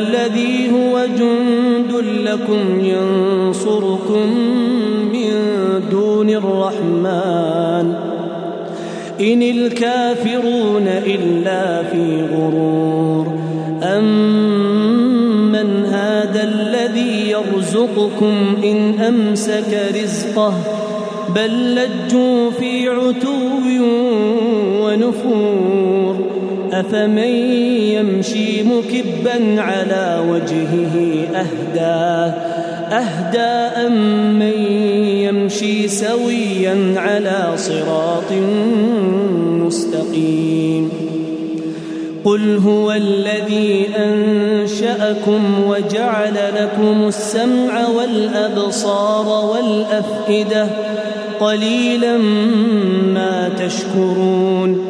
الذي هو جند لكم ينصركم من دون الرحمن. إن الكافرون إلا في غرور. أمن هذا الذي يرزقكم إن أمسك رزقه؟ بل لجوا في عتو ونفور. أفمن يمشي مكبا على وجهه أهدى أهدى امن يمشي سويا على صراط مستقيم؟ قل هو الذي أنشأكم وجعل لكم السمع والأبصار والأفئدة قليلا ما تشكرون.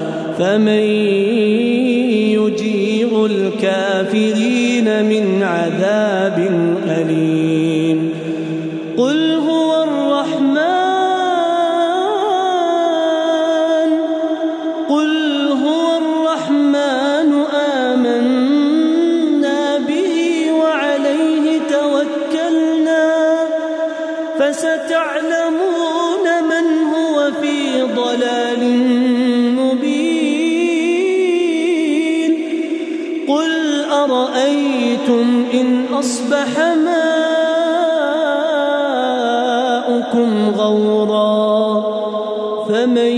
فمن يجير الكافرين من عذاب أليم. قل هو الرحمن قل هو الرحمن آمنا به وعليه توكلنا فستعلمون أرأيتم إن أصبح ماؤكم غورا فمن